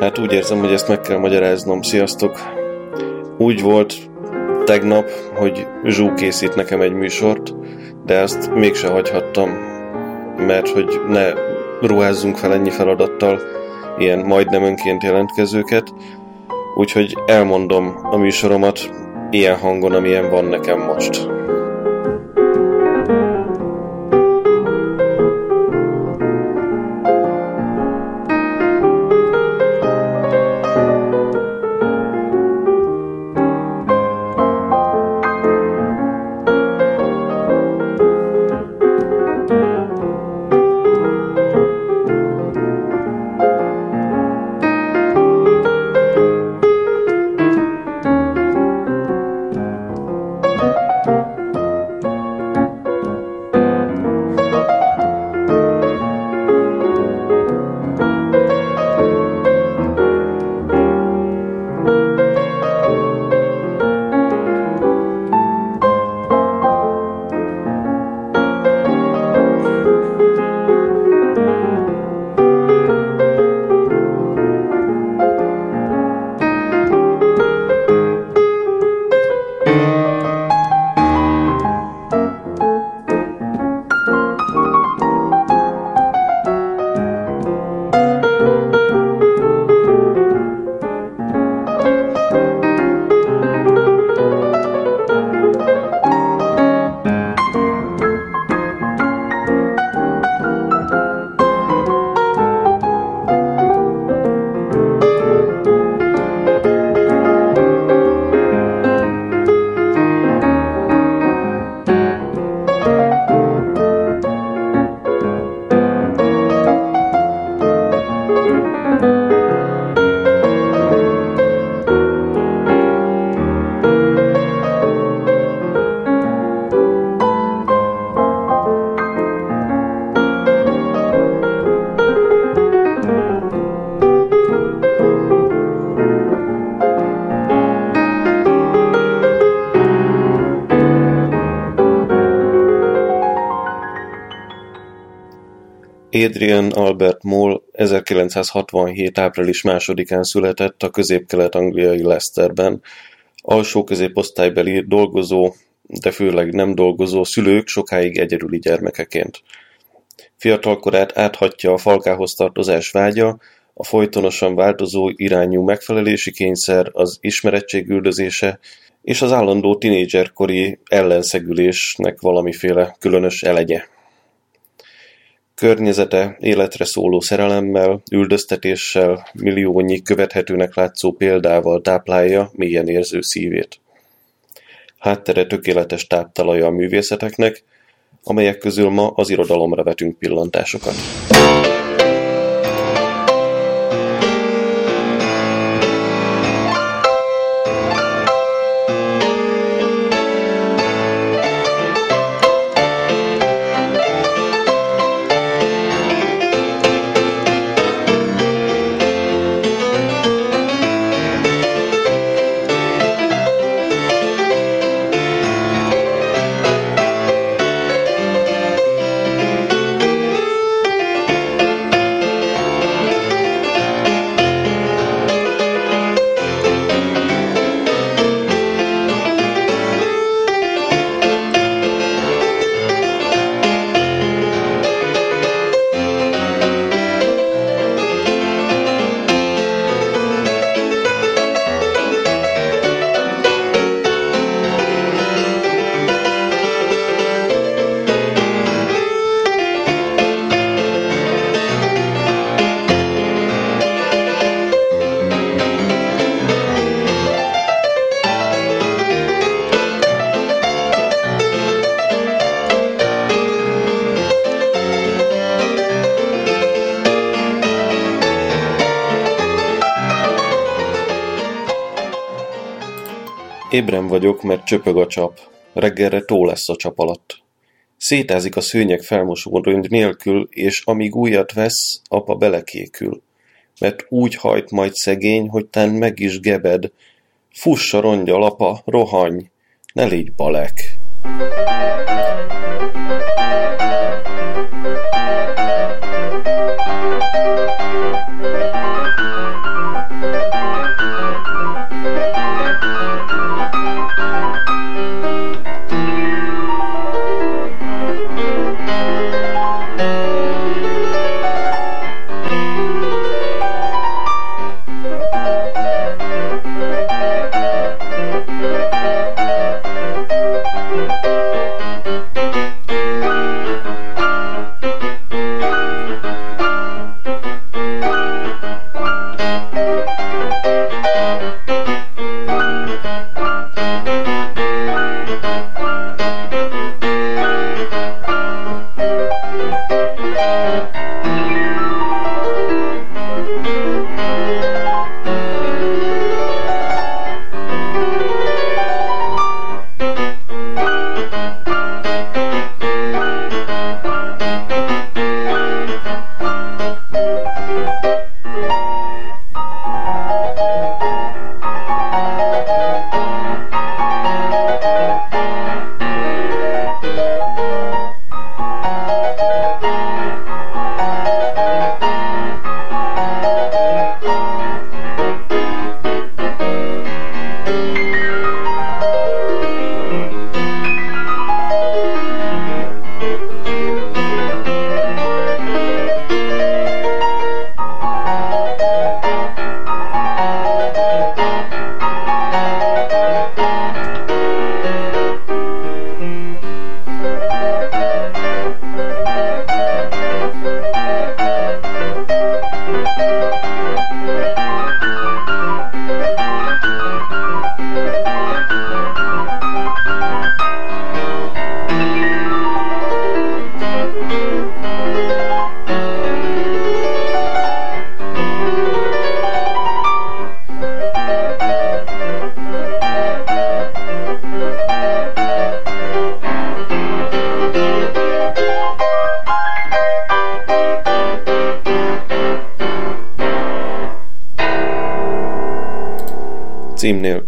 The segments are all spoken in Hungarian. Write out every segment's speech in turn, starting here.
Hát úgy érzem, hogy ezt meg kell magyaráznom. Sziasztok! Úgy volt tegnap, hogy Zsú készít nekem egy műsort, de ezt mégse hagyhattam, mert hogy ne ruházzunk fel ennyi feladattal ilyen majdnem önként jelentkezőket, úgyhogy elmondom a műsoromat ilyen hangon, amilyen van nekem most. Adrian Albert Moll 1967. április másodikán született a közép-kelet-angliai Leicesterben, alsó középosztálybeli dolgozó, de főleg nem dolgozó szülők sokáig egyedüli gyermekeként. Fiatalkorát áthatja a falkához tartozás vágya, a folytonosan változó irányú megfelelési kényszer, az ismerettségüldözése és az állandó tinédzserkori ellenszegülésnek valamiféle különös elegye. Környezete életre szóló szerelemmel, üldöztetéssel, milliónyi követhetőnek látszó példával táplálja mélyen érző szívét. Háttere tökéletes táptalaja a művészeteknek, amelyek közül ma az irodalomra vetünk pillantásokat. Ébren vagyok, mert csöpög a csap. Reggelre tó lesz a csap alatt. Szétázik a szőnyeg felmosó röngy nélkül, és amíg újat vesz, apa belekékül. Mert úgy hajt majd szegény, hogy tán meg is gebed. Fussa rongyal, apa, rohanj, ne légy balek.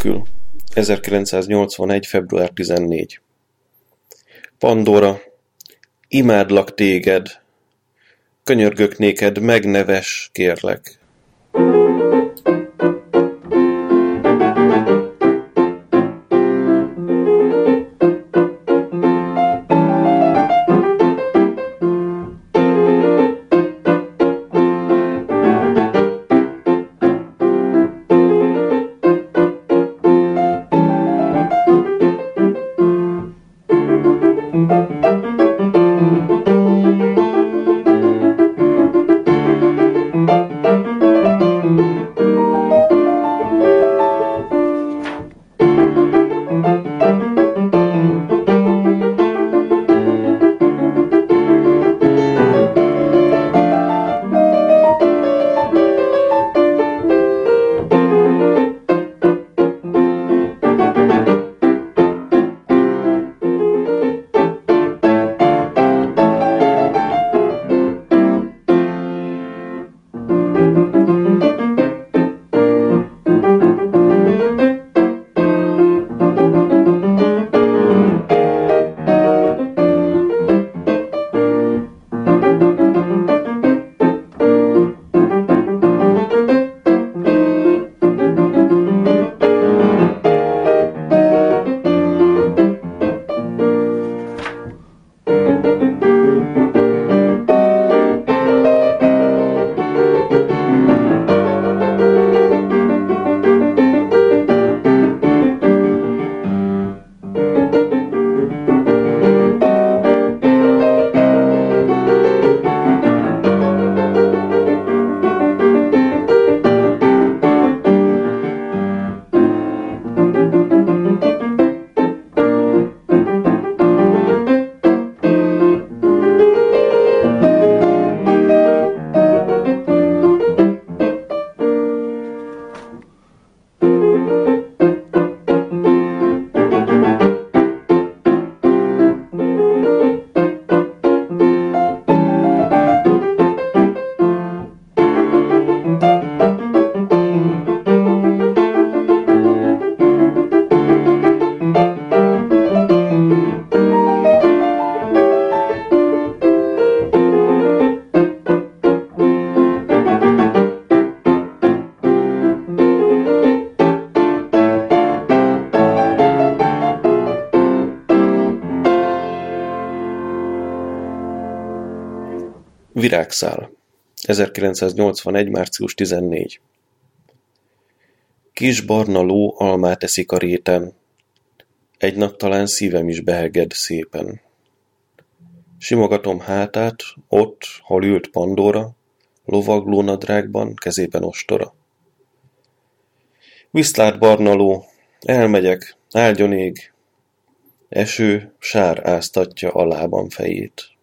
Nélkül. 1981. február 14. Pandora, imádlak téged, könyörgök néked, megneves, kérlek. Virágszál 1981. március 14 Kis barna ló almát eszik a réten, egy nap talán szívem is beheged szépen. Simogatom hátát, ott, hol ült Pandora, lovagló nadrágban, kezében ostora. Viszlát barna ló, elmegyek, áldjon ég, eső, sár áztatja a lábam fejét.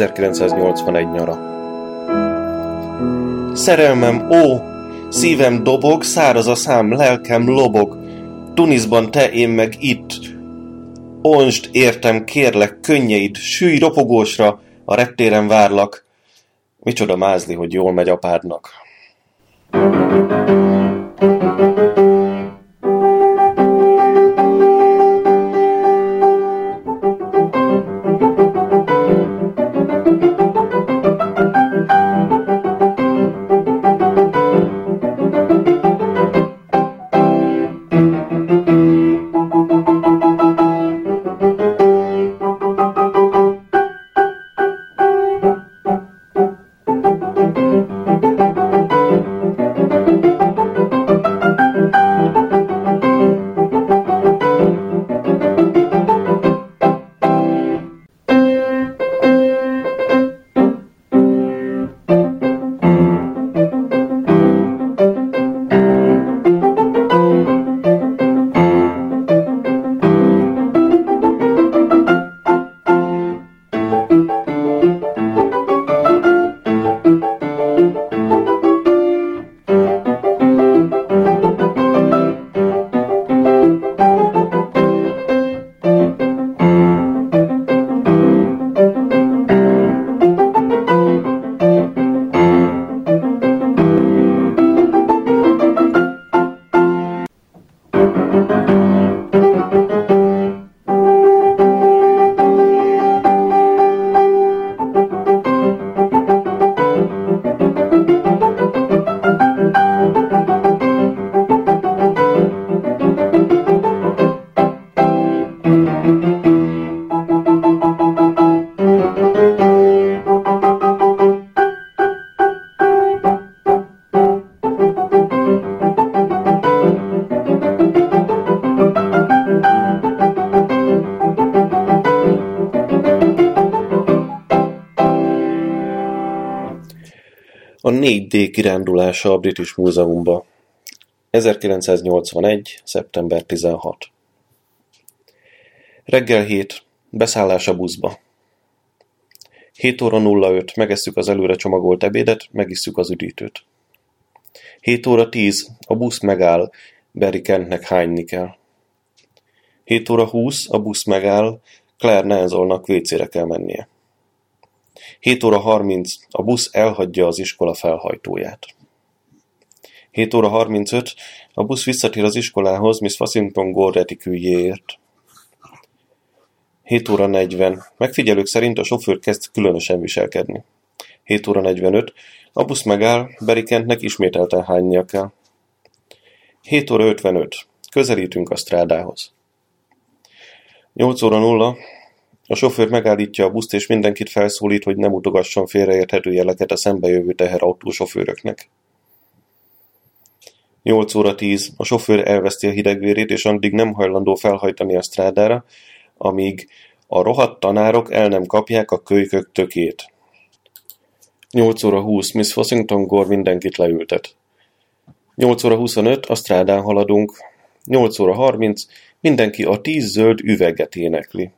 1981 nyara. Szerelmem, ó, szívem dobog, száraz a szám, lelkem lobog. Tunisban te, én meg itt. Onst értem, kérlek, könnyeid, sülj ropogósra, a reptéren várlak. Micsoda mázli, hogy jól megy apádnak. thank you A 4D kirándulása a British Múzeumba. 1981. szeptember 16. Reggel 7. Beszállás a buszba. 7 óra 05. Megesszük az előre csomagolt ebédet, megisszük az üdítőt. 7 óra 10. A busz megáll, Barry Kentnek hányni kell. 7 óra 20. A busz megáll, Claire Nelsonnak vécére kell mennie. 7 óra 30. A busz elhagyja az iskola felhajtóját. 7 óra 35. A busz visszatér az iskolához Miss Fassington Gore retikűjéért. 7 óra 40. Megfigyelők szerint a sofőr kezd különösen viselkedni. 7 óra 45. A busz megáll, Berikentnek ismételten hánynia kell. 7 óra 55. Közelítünk a strádához. 8 óra 0. A sofőr megállítja a buszt és mindenkit felszólít, hogy ne mutogasson félreérthető jeleket a szembejövő teherautó sofőröknek. 8 óra 10. A sofőr elveszti a hidegvérét, és addig nem hajlandó felhajtani a strádára, amíg a rohadt tanárok el nem kapják a kölykök tökét. 8 óra 20. Miss Fossington Gore mindenkit leültet. 8 óra 25. A strádán haladunk. 8 óra 30. Mindenki a tíz zöld üveget énekli.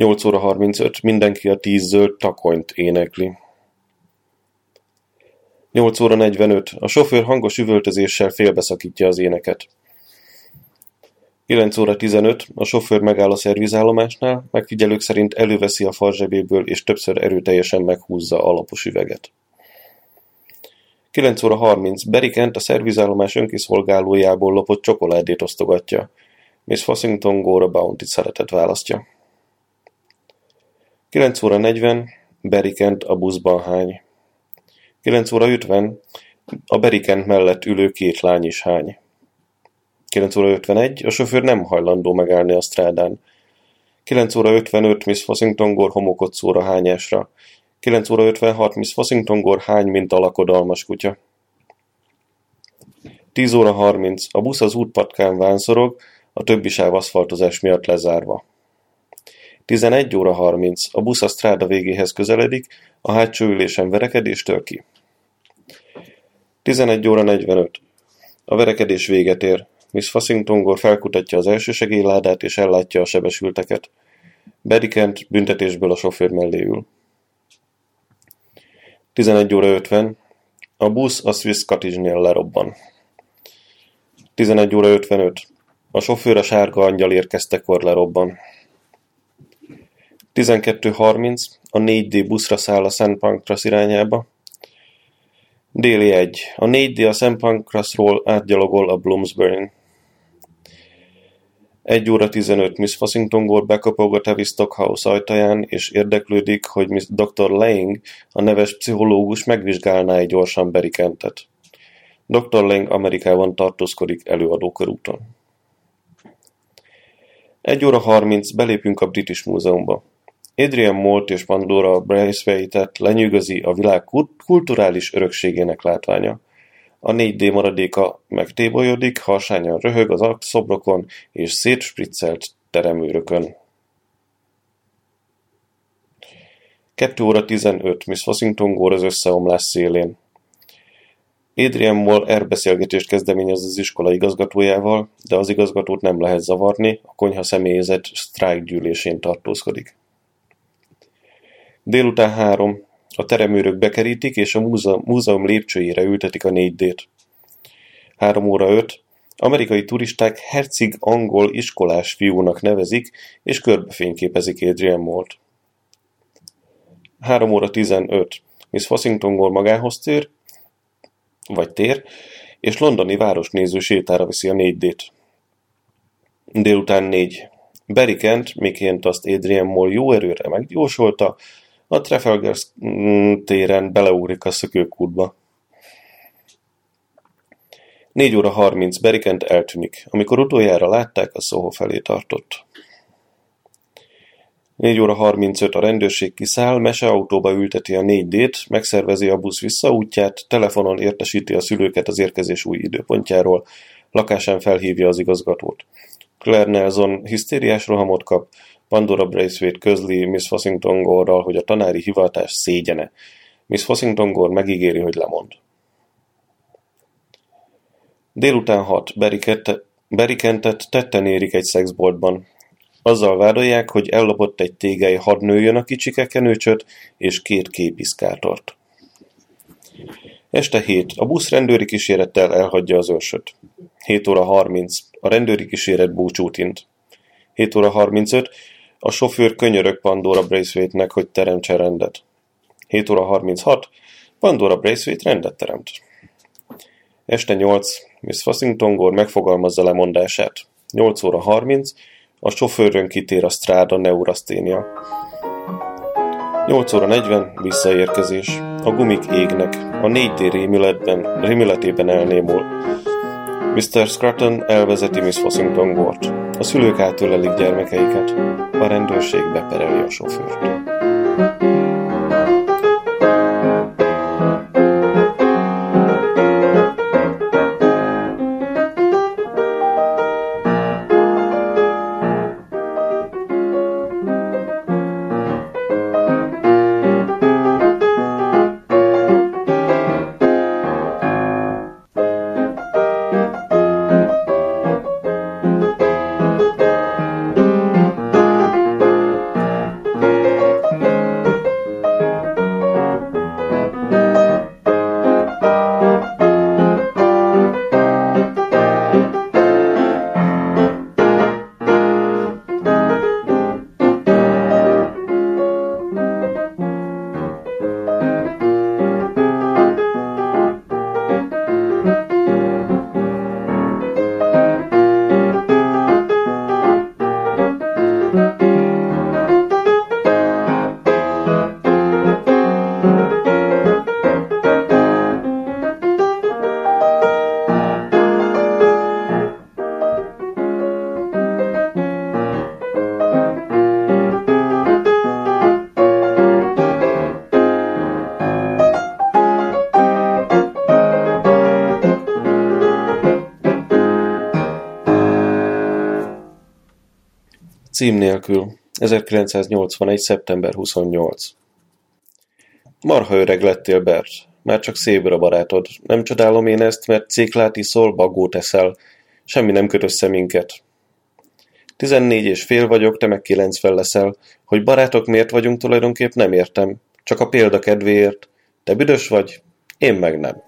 8 óra 35, mindenki a 10 zöld takonyt énekli. 8 óra 45, a sofőr hangos üvöltözéssel félbeszakítja az éneket. 9 óra 15, a sofőr megáll a szervizállomásnál, megfigyelők szerint előveszi a farzsebéből és többször erőteljesen meghúzza a lapos üveget. 9 óra 30, Berikent a szervizállomás önkiszolgálójából lopott csokoládét osztogatja. Miss Fossington Gore Bounty szeretet választja. 9 óra 40, Berikent a buszban hány. 9 óra 50, a Berikent mellett ülő két lány is hány. 9 óra 51, a sofőr nem hajlandó megállni a strádán. 9 óra 55, Miss Fossington Gore homokot szór a hányásra. 9 óra 56, Miss Fossington Gore hány, mint a lakodalmas kutya. 10 óra 30, a busz az útpatkán vánszorog, a többi sáv aszfaltozás miatt lezárva. 11 óra 30. A busz a stráda végéhez közeledik, a hátsó ülésen verekedés tör ki. 11 óra 45. A verekedés véget ér. Miss Fassington felkutatja az első segélyládát és ellátja a sebesülteket. Bedikent büntetésből a sofőr mellé ül. 11 óra 50. A busz a Swiss Cottage-nél lerobban. 11 óra 55. A sofőr a sárga angyal érkeztekor lerobban. 12.30 a 4D buszra száll a Szent Pancras irányába. Déli 1. A 4D a Szent Pancrasról átgyalogol a Bloomsbury-n. 1 óra 15 Miss Fossington Gore bekapog a Tavistock Stockhouse ajtaján, és érdeklődik, hogy Miss Dr. Lang, a neves pszichológus megvizsgálná egy gyorsan Berikentet. Dr. Lang Amerikában tartózkodik előadókörúton. 1 óra 30 belépünk a British Múzeumba. Adrian Moult és Pandora Braithwaite-et lenyűgözi a világ kulturális örökségének látványa. A 4D maradéka megtébolyodik, harsányan röhög az szobrokon és szétspriccelt teremőrökön. 2 óra 15. Miss Fossington Gore az összeomlás szélén. Adrian Moll erbeszélgetést kezdeményez az iskola igazgatójával, de az igazgatót nem lehet zavarni, a konyha személyzet sztrájk gyűlésén tartózkodik. Délután három. A teremőrök bekerítik, és a múzeum, múzeum lépcsőjére ültetik a 4D-t. Három óra öt. Amerikai turisták hercig angol iskolás fiúnak nevezik, és körbefényképezik Adrian Molt. 3 óra 15. Miss Fossington Gore magához tér, vagy tér, és londoni városnéző sétára viszi a 4D-t. Délután 4. Barry Kent, miként azt Adrian Moll jó erőre megjósolta, a Trafalgar téren beleugrik a szökőkútba. 4 óra 30 Berikent eltűnik. Amikor utoljára látták, a Soho felé tartott. 4 óra 35 a rendőrség kiszáll, meseautóba ülteti a 4D-t, megszervezi a busz visszaútját, telefonon értesíti a szülőket az érkezés új időpontjáról, lakásán felhívja az igazgatót. Claire Nelson hisztériás rohamot kap, Pandora Braithwaite közli Miss Fossington Gore-ral, hogy a tanári hivatás szégyene. Miss Fossington Gore megígéri, hogy lemond. Délután hat. Berikentet tetten érik egy szexboltban. Azzal vádolják, hogy ellopott egy tégely hadnőjön a kicsike kenőcsöt és két képiszkátort. Este hét. A busz rendőri kísérettel elhagyja az őrsöt. 7 óra 30. A rendőri kíséret búcsút int. 7 óra 35. A sofőr könyörög Pandora Braithwaite-nek, hogy teremtse rendet. 7 óra 36. Pandora Braithwaite rendet teremt. Este 8. Miss Fassington Gore megfogalmazza lemondását. 8 óra 30. A sofőrön kitér a stráda neuraszténia. 8 óra 40. Visszaérkezés. A gumik égnek. A 4D rémületben, rémületében elnémul. Mr. Scruton elvezeti Miss Fossington Gore-t. A szülők átölelik gyermekeiket. A rendőrség bepereli a sofőrt. Cím nélkül. 1981. szeptember 28. Marha öreg lettél, Bert. Már csak szébra barátod. Nem csodálom én ezt, mert céklát iszol, bagót eszel. Semmi nem köt össze minket. Tizennégy és fél vagyok, te meg fel leszel. Hogy barátok miért vagyunk tulajdonképp nem értem. Csak a példa kedvéért. Te büdös vagy, én meg nem.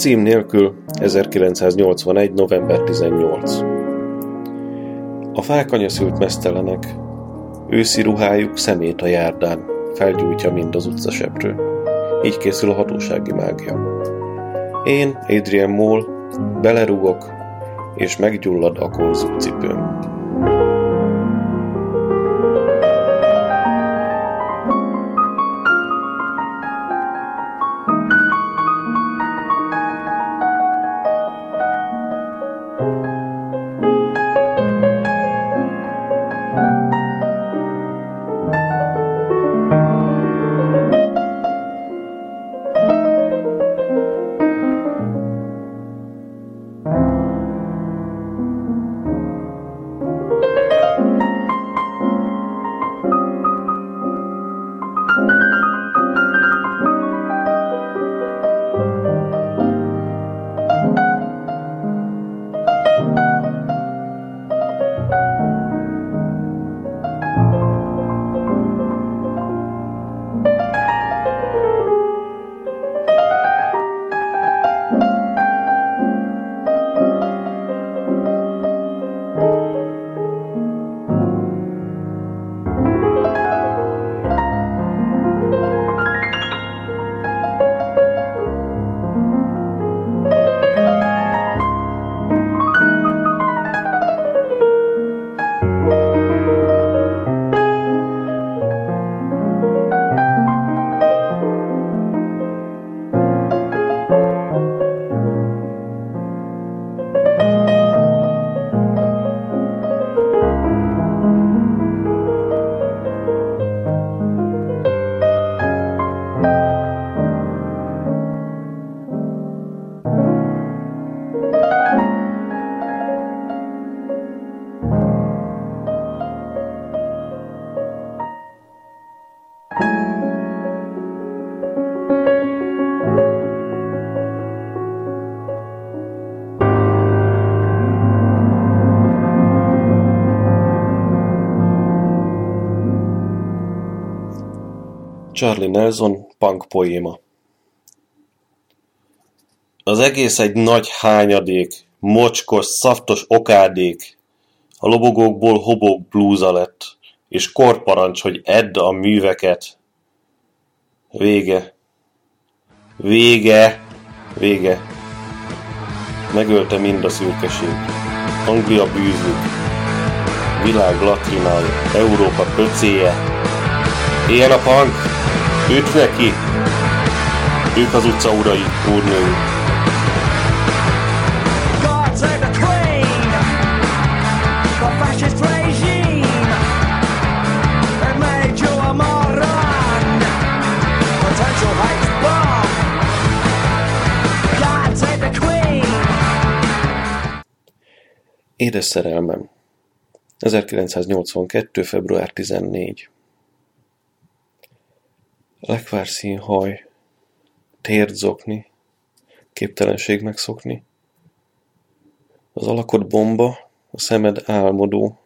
Cím nélkül 1981. november 18. A fák anyaszült mesztelenek, őszi ruhájuk szemét a járdán, felgyújtja mind az utcaseprő. Így készül a hatósági mágia. Én, Adrian Moll, belerúgok, és meggyullad a korzúcipőm. Charlie Nelson punk poéma Az egész egy nagy hányadék, mocskos, szaftos okádék. A lobogókból hobók blúza lett, és korparancs, hogy edd a műveket. Vége. Vége. Vége. Megölte mind a szürkeség. Anglia bűzlik. Világ latrinája. Európa pöcéje. Ilyen a punk! Üdv neki! Ők az utca urai, úrnői. Édes szerelmem. 1982. február 14. Lekvár haj, tért zokni, képtelenség megszokni. Az alakod bomba, a szemed álmodó,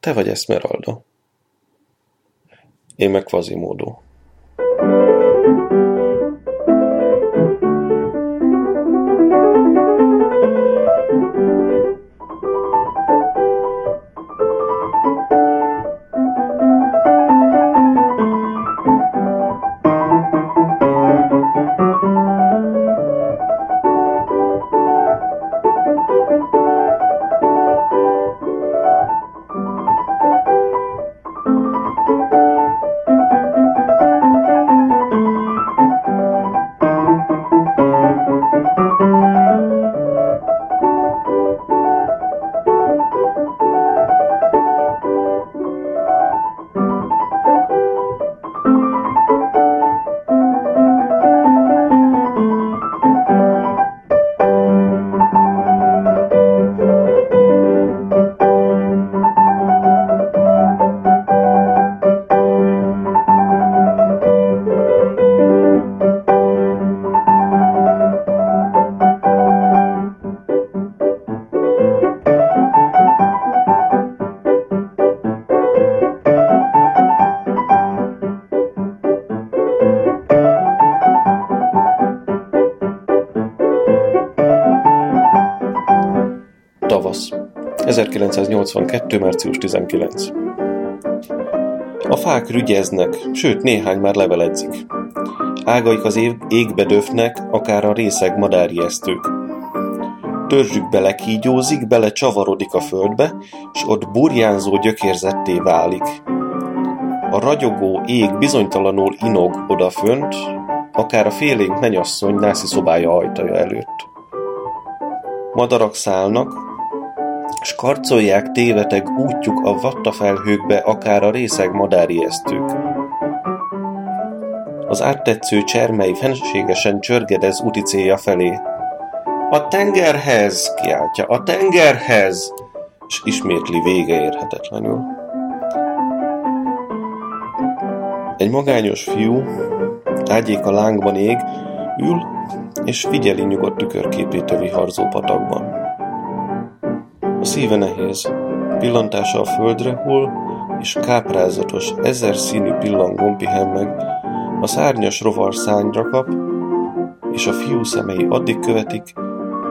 te vagy Esmeralda. Én meg Quasimodo. 1982. március 19. A fák rügyeznek, sőt néhány már leveledzik. Ágaik az égbe döfnek, akár a részeg madárjesztők. Törzsük bele kígyózik, bele csavarodik a földbe, s ott burjánzó gyökérzetté válik. A ragyogó ég bizonytalanul inog odafönt, akár a félénk menyasszony nászi szobája ajtaja előtt. Madarak szállnak, s karcolják téveteg útjuk a vattafelhőkbe akár a részeg madárijesztők. Az áttetsző csermely fenségesen csörgedez úti célja felé. A tengerhez, kiáltja, a tengerhez, és ismétli vége érhetetlenül. Egy magányos fiú, ágyék a lángban ég, ül, és figyeli nyugodt tükörképét a viharzó patakban. A szíve nehéz, pillantása a földre hull, és káprázatos, ezer színű pillangón pihen meg, a szárnyas rovar szányra kap, és a fiú szemei addig követik,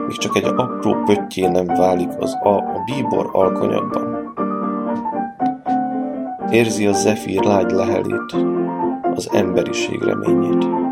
míg csak egy apró pöttyé nem válik az a, a bíbor alkonyatban. Érzi a zefír lágy lehelét, az emberiség reményét.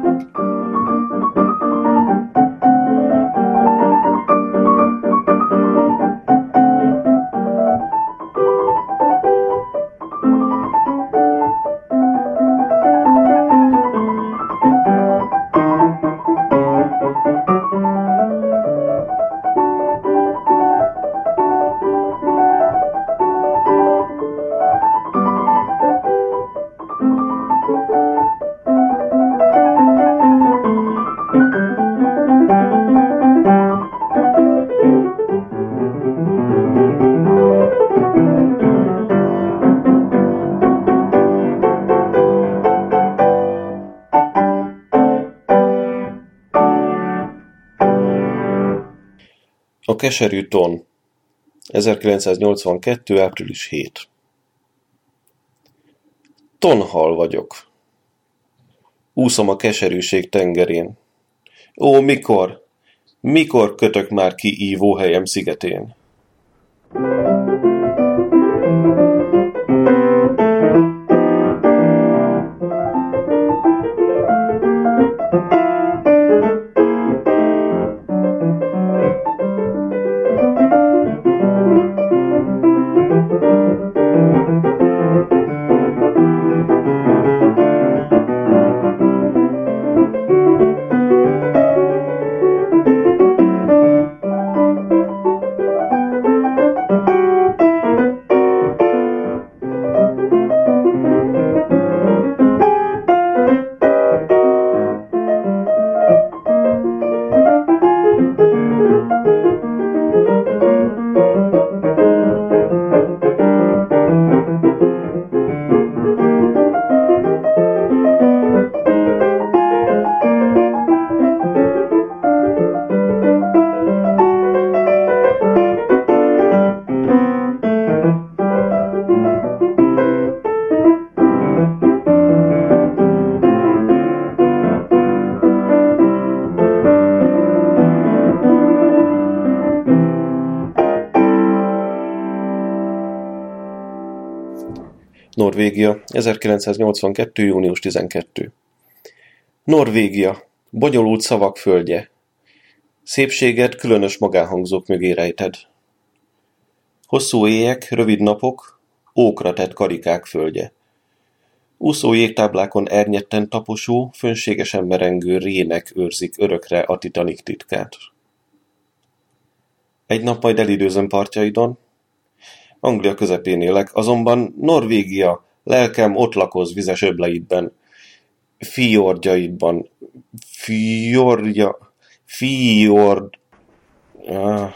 Keserű ton 1982. április 7 Tonhal vagyok. Úszom a keserűség tengerén. Ó, mikor, mikor kötök már ki ívóhelyem szigetén? Norvégia, 1982. június 12. Norvégia, bonyolult szavak földje. Szépséget különös magánhangzók mögé rejted. Hosszú éjek, rövid napok, ókra tett karikák földje. Úszó jégtáblákon ernyetten taposó, fönségesen merengő rének őrzik örökre a titanik titkát. Egy nap majd elidőzöm partjaidon, Anglia közepén élek, azonban Norvégia, lelkem ott lakoz vizes öbleidben, fiordjaidban, fiordja, fiord... Ah.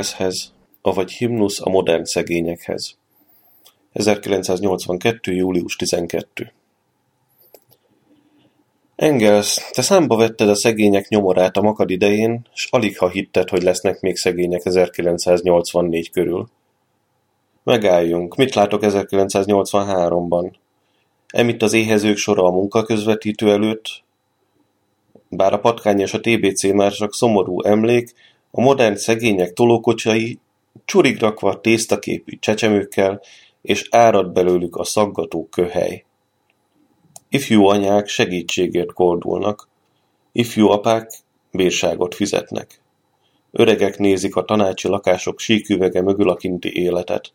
Engelshez, avagy himnusz a modern szegényekhez. 1982. július 12. Engels, te számba vetted a szegények nyomorát a makad idején, s alig ha hitted, hogy lesznek még szegények 1984 körül. Megálljunk, mit látok 1983-ban? Emitt az éhezők sora a munkaközvetítő előtt, bár a patkány és a TBC már csak szomorú emlék, a modern szegények tolókocsai csurig rakva tésztaképű csecsemőkkel, és árad belőlük a szaggató köhely. Ifjú anyák segítségért kordulnak, ifjú apák bírságot fizetnek. Öregek nézik a tanácsi lakások síküvege mögül a kinti életet.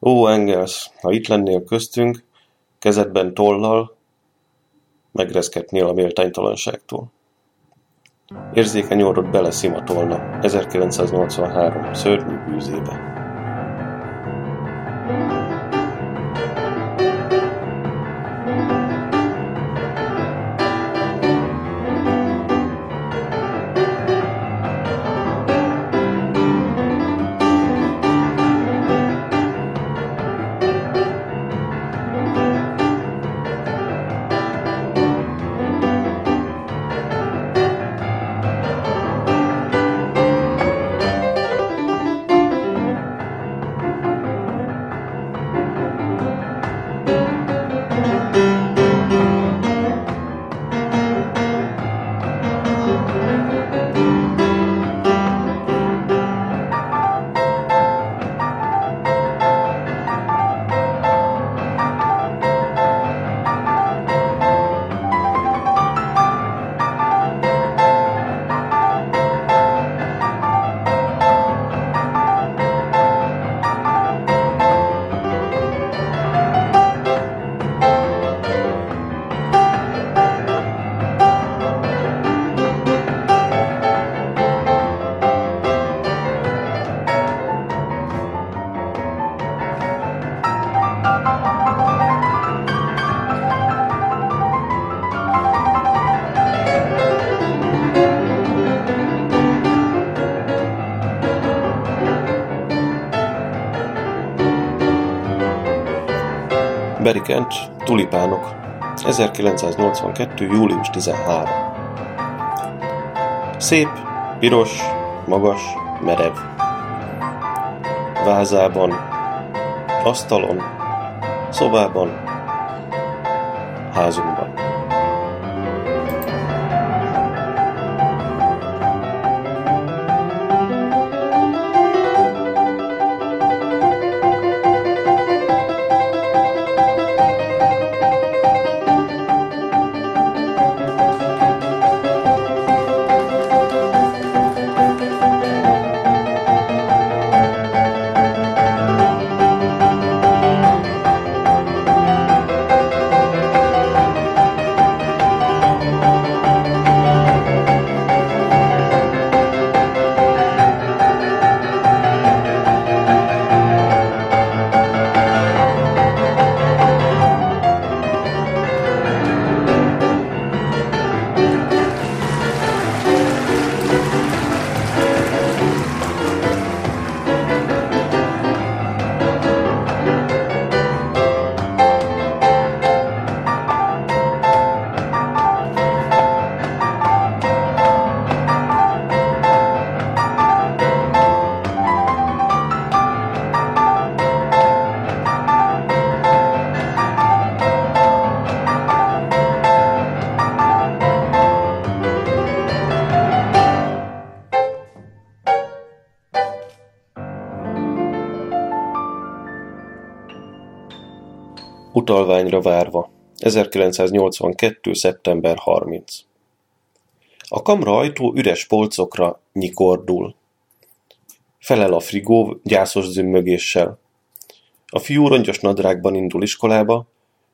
Ó, Engels, ha itt lennél köztünk, kezedben tollal, megreszketnél a méltánytalanságtól. Érzékeny orrod beleszimatolna 1983 szörnyű bűzébe. Berikent, tulipánok. 1982. július 13. Szép, piros, magas, merev. Vázában, asztalon, szobában, házunkban. Utalványra várva. 1982. szeptember 30. A kamra ajtó üres polcokra nyikordul. Felel a frigó gyászos zümmögéssel. A fiú rongyos nadrágban indul iskolába,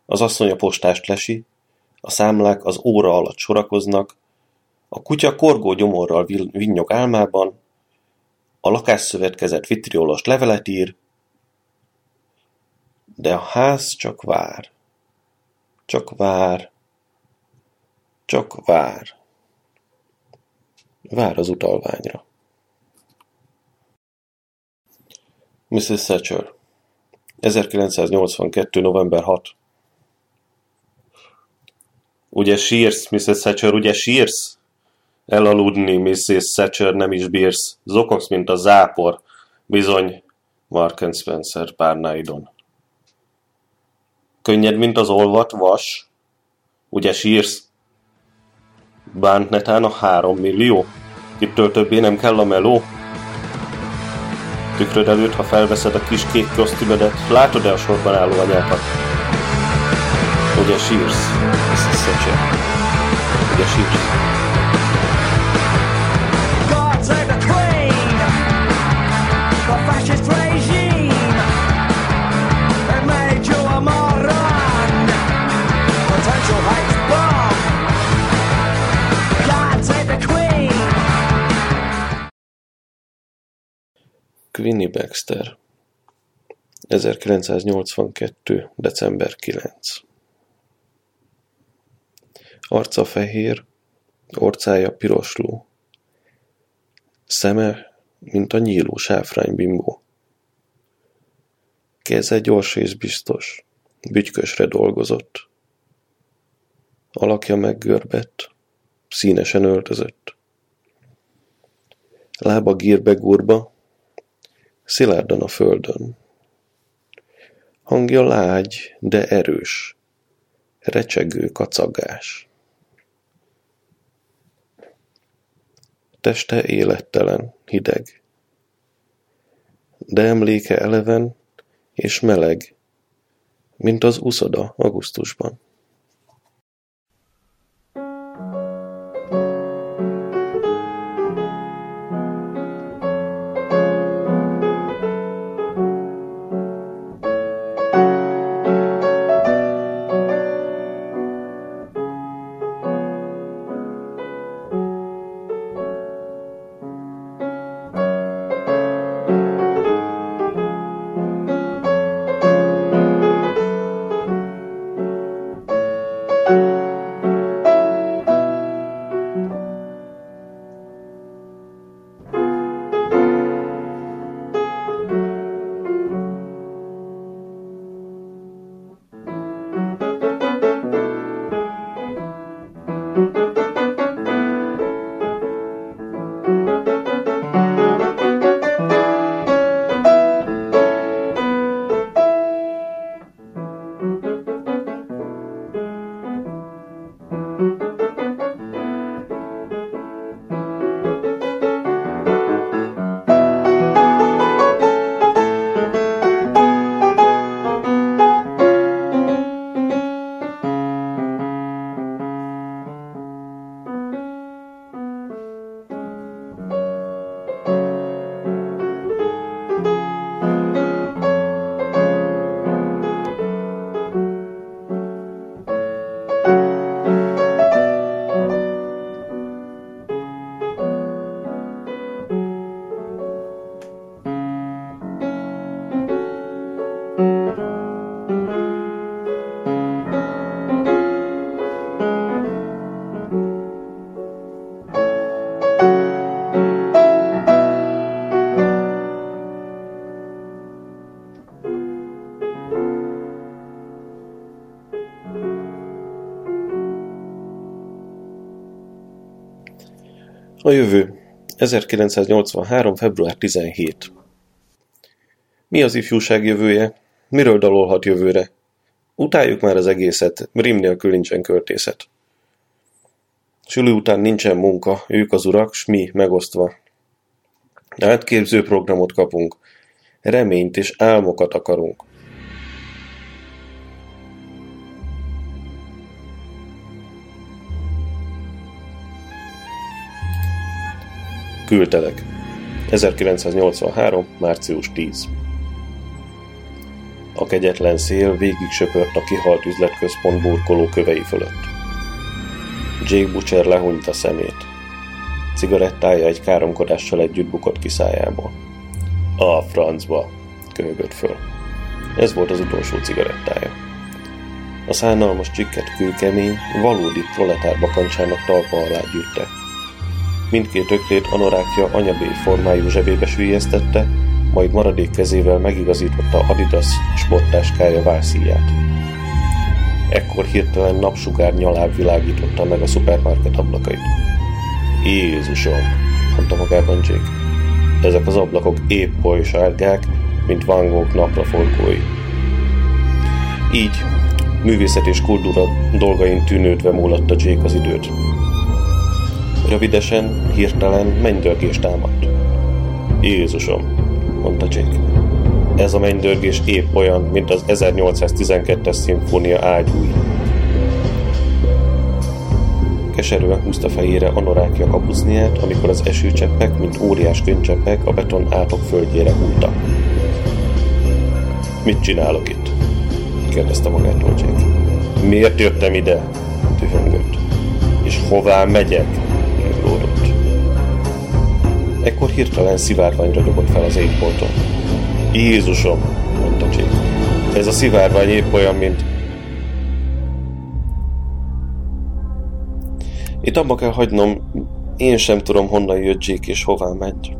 az asszony a postást lesi, a számlák az óra alatt sorakoznak, a kutya korgó gyomorral vinnyog álmában, a lakásszövetkezet vitriolos levelet ír, de a ház csak vár. Csak vár. Csak vár. Vár az utalványra. Mrs. Thatcher 1982. november 6 Ugye sírsz, Mrs. Thatcher, ugye sírsz? Elaludni, Mrs. Thatcher, nem is bírsz. Zokogsz, mint a zápor. Bizony, Mark Spencer párnáidon. Könnyed, mint az olvat vas? Ugye sírsz? Bánt netán a három millió? Ittől többé nem kell a meló? Tükröd előtt, ha felveszed a kis kék kosztümedet, látod-e a sorban álló anyákat? Ugye sírsz, Mrs. Thatcher? Ugye sírsz? Queenie Baxter 1982. december 9 Arca fehér, orcája pirosló, szeme, mint a nyíló sáfránybimbó. Keze gyors és biztos, bütykösre dolgozott. Alakja meggörbett, színesen öltözött. Lába gírbe gurba, szilárdan a földön. Hangja lágy, de erős, recsegő kacagás. Teste élettelen, hideg, de emléke eleven és meleg, mint az uszoda augusztusban. Jövő. 1983. február 17. Mi az ifjúság jövője? Miről dalolhat jövőre? Utáljuk már az egészet, rim nélkül nincsen költészet. Suli után nincsen munka, ők az urak, s mi megosztva. Átképző programot kapunk. Reményt és álmokat akarunk. Küldtelek. 1983. március 10. A kegyetlen szél végig söpört a kihalt üzletközpont burkoló kövei fölött. Jake Butcher lehunyt a szemét. Cigarettája egy káromkodással együtt bukott ki szájából. A francba, köhögött föl. Ez volt az utolsó cigarettája. A szánalmas csikket kőkemény, valódi proletár bakancsának talpa alá gyűrte. Mindkét öklét anorákja anyabély formájú zsebébe sűjjesztette, majd maradék kezével megigazította Adidas sporttáskája válszíját. Ekkor hirtelen napsugár nyaláb világította meg a szupermarket ablakait. Jézusom, mondta magában Jake. Ezek az ablakok épp oly sárgák, mint Van Gogh napraforgói. Így, művészet és kultúra dolgain tűnődve múlatta Jake az időt. Rövidesen, hirtelen mennydörgés támadt. Jézusom, mondta Jake. Ez a mennydörgés épp olyan, mint az 1812-es szimfónia ágyúi. Keserűen húzta fejére anorákja kapucniát, amikor az esőcseppek, mint óriás könycseppek a beton átok földjére húltak. Mit csinálok itt? kérdezte magától Jake. Miért jöttem ide? tühöngött. És hová megyek? Ekkor hirtelen szivárvány ragyogott fel az égbolton. Jézusom, mondta Jake. Ez a szivárvány épp olyan, mint... Itt abba kell hagynom, én sem tudom, honnan jött Jake és hová megy.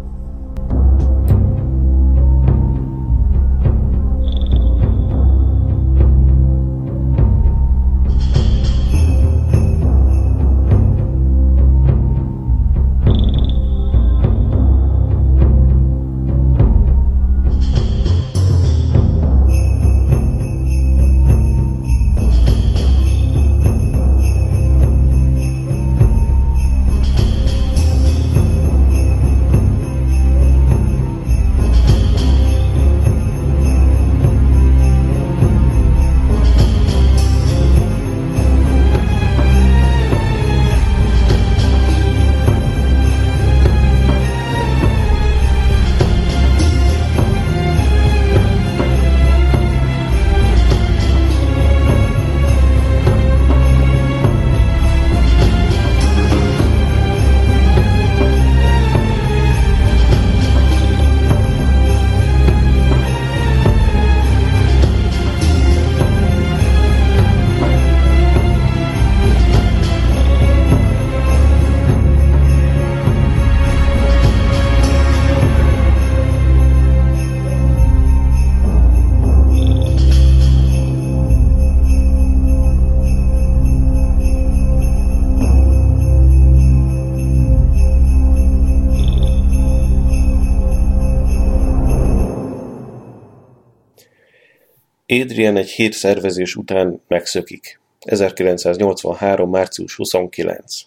Adrian egy hét szervezés után megszökik. 1983. március 29.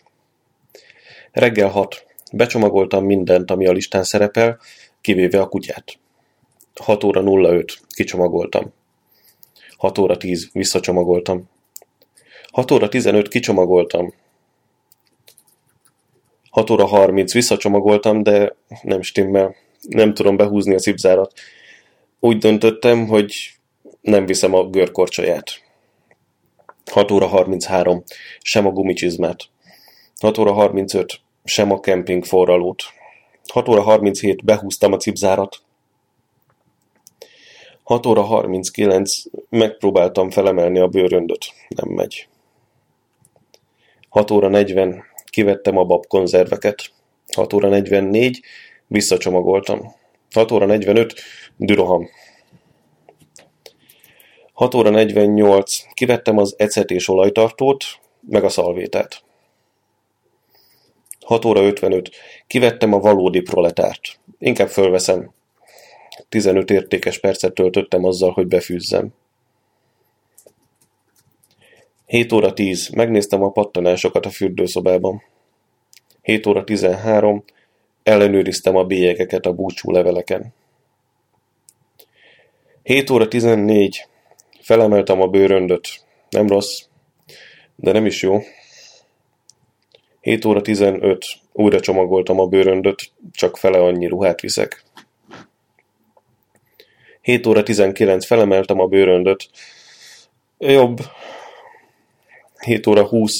Reggel 6. Becsomagoltam mindent, ami a listán szerepel, kivéve a kutyát. 6 óra 05. Kicsomagoltam. 6 óra 10. Visszacsomagoltam. 6 óra 15. Kicsomagoltam. 6 óra 30. Visszacsomagoltam, de nem stimmel. Nem tudom behúzni a cipzárat. Úgy döntöttem, hogy nem viszem a görkorcsolyát. 6 óra 33. Sem a gumicsizmát. 6 óra 35. Sem a kemping forralót. 6 óra 37. Behúztam a cipzárat. 6 óra 39. Megpróbáltam felemelni a bőröndöt. Nem megy. 6 óra 40. Kivettem a babkonzerveket. 6 óra 44. Visszacsomagoltam. 6 óra 45. Düroham. 6 óra 48. Kivettem az ecet és olajtartót, meg a szalvétát. 6 óra 55. Kivettem a valódi proletárt. Inkább fölveszem. 15 értékes percet töltöttem azzal, hogy befűzzem. 7 óra 10. Megnéztem a pattanásokat a fürdőszobában. 7 óra 13. Ellenőriztem a bélyegeket a búcsú leveleken. 7 óra 14. Felemeltem a bőröndöt. Nem rossz, de nem is jó. 7 óra 15. Újra csomagoltam a bőröndöt, csak fele annyi ruhát viszek. 7 óra 19. Felemeltem a bőröndöt. Jobb. 7 óra 20.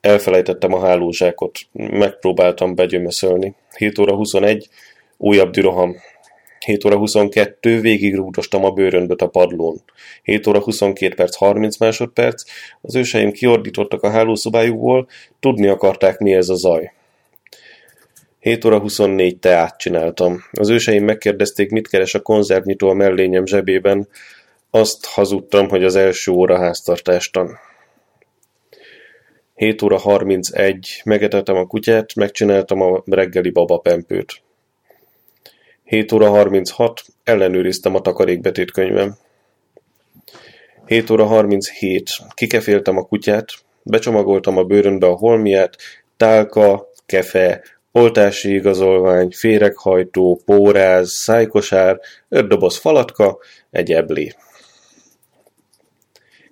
Elfelejtettem a hálózsákot. Megpróbáltam begyömöszölni. 7 óra 21. Újabb düroham. 7 óra 22, végig rúgdostam a bőröndöt a padlón. 7 óra 22 perc 30 másodperc, az őseim kiordítottak a hálószobájukból, tudni akarták mi ez a zaj. 7 óra 24 teát csináltam. Az őseim megkérdezték, mit keres a konzervnyitó a mellényem zsebében. Azt hazudtam, hogy az első óra háztartástan. 7 óra 31, megetettem a kutyát, megcsináltam a reggeli babapempőt. 7 óra 36, ellenőriztem a takarékbetét könyvem. 7 óra 37, kikeféltem a kutyát, becsomagoltam a bőrönbe a holmiát, tálka, kefe, oltási igazolvány, féreghajtó, póráz, szájkosár, öt doboz falatka, egy eblé.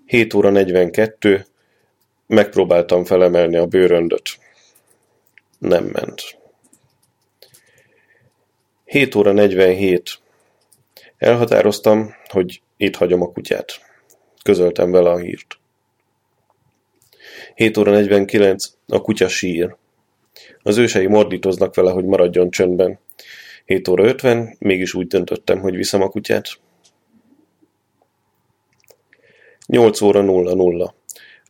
7 óra 42, megpróbáltam felemelni a bőröndöt. Nem ment. 7 óra 47. Elhatároztam, hogy itt hagyom a kutyát. Közöltem vele a hírt. 7 óra 49. A kutya sír. Az ősei mordítoznak vele, hogy maradjon csöndben. 7 óra 50, mégis úgy döntöttem, hogy viszem a kutyát. 8 óra 00.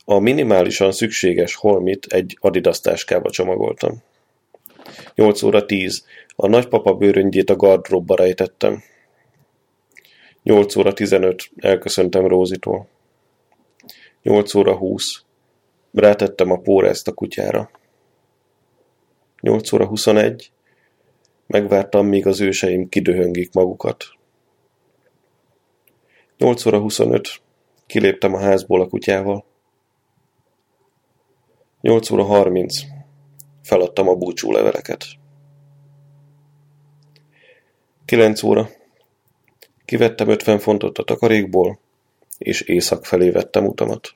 A minimálisan szükséges holmit egy adidas táskába csomagoltam. 8 óra 10. A nagypapa bőröngyét a gardróbba rejtettem. 8 óra 15. Elköszöntem Rózitól. 8 óra 20. Rátettem a pórezt a kutyára. 8 óra 21. Megvártam, míg az őseim kidöhöngik magukat. 8 óra 25. Kiléptem a házból a kutyával. 8 óra 30. Feladtam a búcsú 9 óra. Kivettem 50 fontot a takarékból, és észak felé vettem utamat.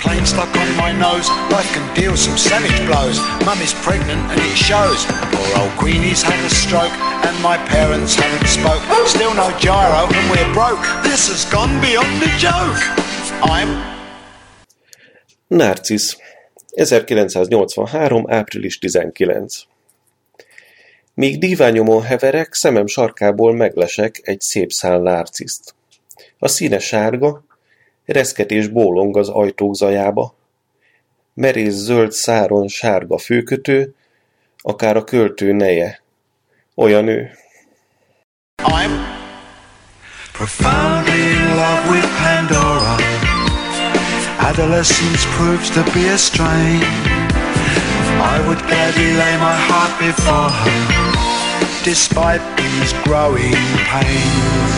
plane stuck on my nose. Life can deal some savage blows. Mum is pregnant and it shows. Poor old Queenie's had a stroke and my parents haven't spoke. Still no gyro and we're broke. This has gone beyond the joke. I'm... Narcisz. 1983. április 19. Míg díványomon heverek, szemem sarkából meglesek egy szép szál nárciszt. A színe sárga, Reszketés bólong az ajtók zajába. Merész zöld száron sárga főkötő, akár a költő neje. Olyan ő. I'm profoundly in love with Pandora. Adolescence proves to be a strain. I would gladly lay my heart before her, despite these growing pains.